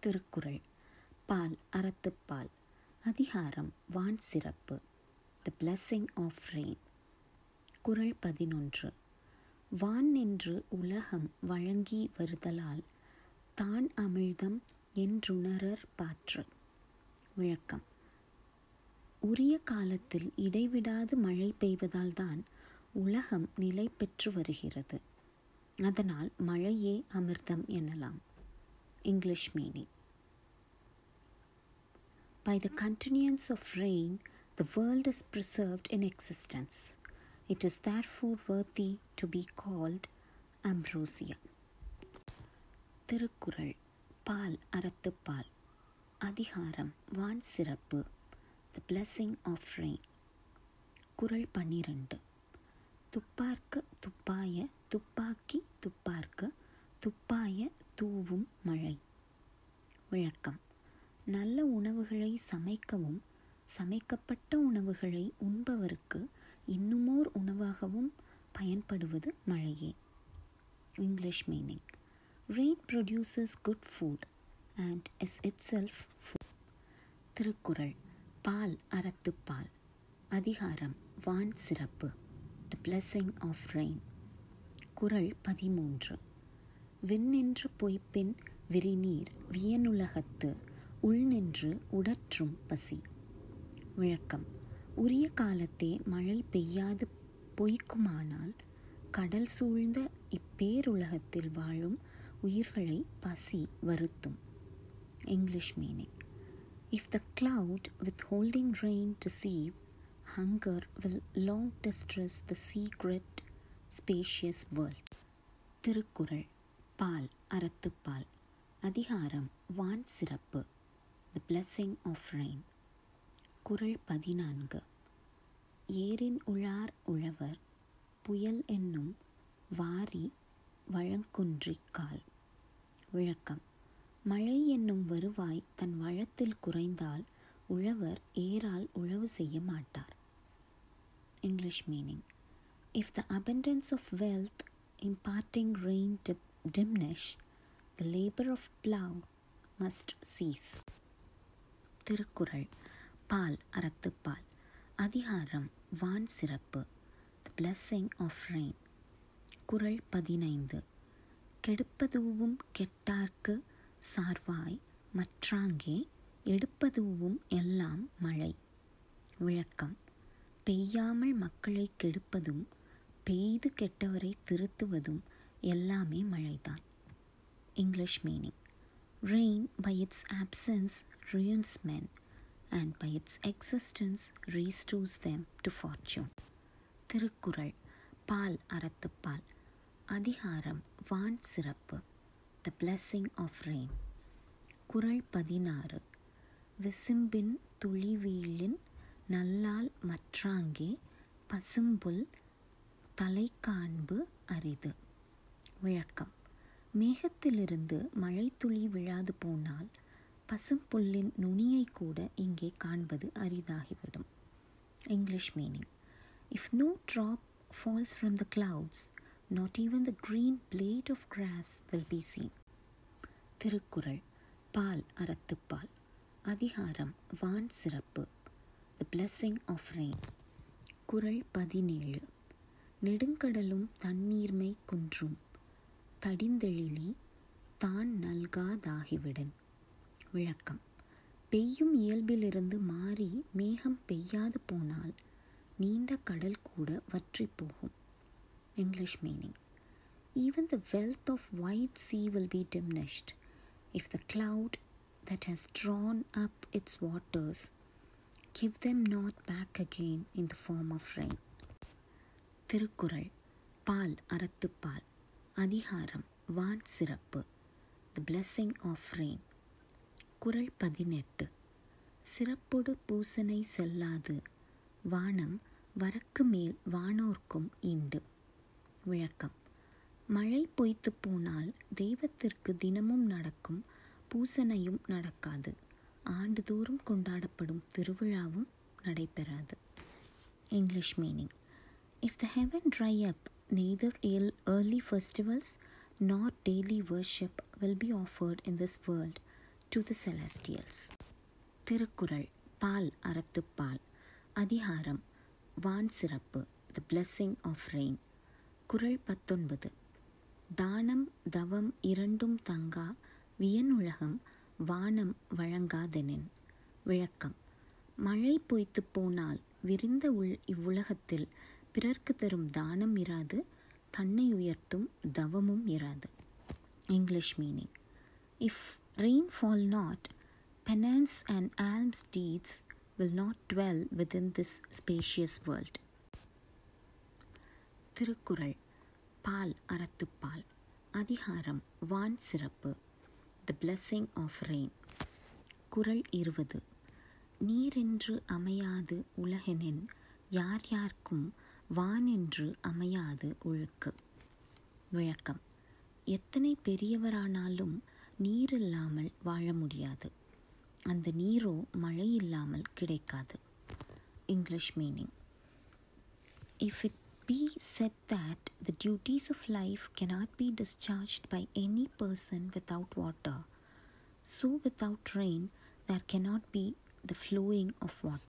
திருக்குறள். பால் அறத்துப்பால் அதிகாரம் வான் சிறப்பு. தி பிளஸ்ஸிங் ஆஃப் ரெயின் குறள் பதினொன்று. வான் என்று உலகம் வழங்கி வருதலால் தான் அமிழ்தம் என்றுணரற் பாற்று. விளக்கம். உரிய காலத்தில் இடைவிடாது மழை பெய்வதால்தான் உலகம் நிலை பெற்று வருகிறது. அதனால் மழையே அமிர்தம் எனலாம். English meaning By the continuance of rain, the world is preserved in existence. It is therefore worthy to be called ambrosia. Thirukkural பால் அறத்துப்பால் அதிகாரம் வான் சிறப்பு தி பிளஸ்ஸிங் ஆஃப் ரெயின் குறள் பன்னிரண்டு துப்பார்க்க துப்பாய துப்பாக்கி துப்பார்க்க துப்பாய தூவும் மழை. விளக்கம் நல்ல உணவுகளை சமைக்கவும் சமைக்கப்பட்ட உணவுகளை உண்பவருக்கு இன்னுமோர் உணவாகவும் பயன்படுவது மழையே. English meaning rain produces good food and is itself food Thirukkural. பால் அறத்துப்பால் அதிகாரம். வான் சிறப்பு. தி பிளஸ்ஸிங் ஆஃப் ரெயின் குறள் பதிமூன்று. விண்ணின்று பொய்ப்பின் விரிநீர் வியனுலகத்து உள்நின்று உடற்றும் பசி. விளக்கம். உரிய காலத்தே மழை பெய்யாது பொய்க்குமானால் கடல் சூழ்ந்த இப்பேருலகத்தில் வாழும் உயிர்களை பசி வருத்தும். English meaning. If the cloud withholding rain deceive hunger will long distress the secret spacious world. Thirukkural. பால் அறத்துப்பால் அதிகாரம் வான் சிறப்பு. தி பிளஸ்ஸிங் ஆஃப் ரெயின் குறள் பதினான்கு. ஏரின் உழார் உழவர் புயல் என்னும் வாரி வழங்குன்றிக்கால் விளக்கம். மழை என்னும் வருவாய் தன் வளத்தில் குறைந்தால் உழவர் ஏரால் உழவு செய்ய மாட்டார். English meaning if the abundance of wealth imparting rain to diminish, the labor of plough must cease. Thirukkural பால் அறத்துப்பால் அதிகாரம் வான் சிறப்பு த பிளஸ்ஸிங் ஆஃப் ரெயின் குரல் பதினைந்து கெடுப்பதூவும் கெட்டார்க்கு சார்வாய் மற்றாங்கே எடுப்பதுவும் எல்லாம் மழை. விளக்கம் பெய்யாமல் மக்களை கெடுப்பதும் பெய்து கெட்டவரை திருத்துவதும் எல்லாமே மழைதான். English meaning rain by its absence ruins men and by its existence restores them to fortune. Thirukkural. பால் அறத்துப்பால் அதிகாரம் வான் சிறப்பு. த பிளஸ்ஸிங் ஆஃப் ரெயின் குறள் பதினாறு. விசும்பின் துளிவீழின் நல்லால் மற்றாங்கே பசும்புல் தலைக்காண்பு அரிது. விளக்கம். மேகத்திலிருந்து மழைத்துளி விழாது போனால் பசும்புல்லின் நுனியை கூட இங்கே காண்பது அரிதாகிவிடும். English meaning if no drop falls from the clouds not even the green blade of grass will be seen Thirukkural. பால் அறத்துப்பால் அதிகாரம். வான் சிறப்பு. தி பிளஸ்ஸிங் ஆஃப் ரெயின் குரல் பதினேழு. நெடுங்கடலும் தண்ணீர்மை குன்றும். தடிந்தெழிலி தான் நல்காதாகிவிடன். விளக்கம். பெய்யும் இயல்பிலிருந்து மாறி மேகம் பெய்யாது போனால் நீண்ட கடல் கூட வற்றி போகும். English meaning even the wealth of wide sea will be diminished if the cloud that has drawn up its waters give them not back again in the form of rain. Thirukkural. பால் அறத்துப்பால் அதிகாரம். வான் சிறப்பு. தி blessing of rain குறள் பதினெட்டு. சிறப்பொடு பூசனை செல்லாது. வானம் வரக்கு மேல் வானோர்க்கும் ஈண்டு. விளக்கம். மழை பொய்த்து போனால் தெய்வத்திற்கு தினமும் நடக்கும் பூசனையும் நடக்காது. ஆண்டுதோறும் கொண்டாடப்படும் திருவிழாவும் நடைபெறாது. English meaning if the heaven dry up neither early early festivals nor daily worship will be offered in this world to the celestials. Thirukkural பால் அறத்துப்பால் அதிகாரம் வான் சிறப்பு த பிளெஸ்ஸிங் ஆஃப் ரெயின் குறள் பத்தொன்பது தானம் தவம் இரண்டும் தங்கா வியனுலகம் வானம் வழங்காதெனின். விளக்கம் மழை பொய்த்து போனால் விரிந்த உள் இவ்வுலகத்தில் பிறர்க்கு தரும் தானம் இராது தன்னை உயர்த்தும் தவமும் இராது. English meaning if rain fall not penance and alms deeds will not dwell within this spacious world. Thirukkural. பால் அறத்துப்பால் அதிகாரம் வான் சிறப்பு. த பிளஸ்ஸிங் ஆஃப் ரெயின் குறள் இருபது. நீரென்று அமையாது உலகெனின் யார் யார்க்கும் வானென்று அமையாது ஒழுக்கு விளக்கம் எத்தனை பெரியவரானாலும் நீர் இல்லாமல் வாழ முடியாது அந்த நீரோ மழை இல்லாமல் கிடைக்காது English meaning if it be said that the duties of life cannot be discharge by any person without water so without rain there cannot be the flowing of water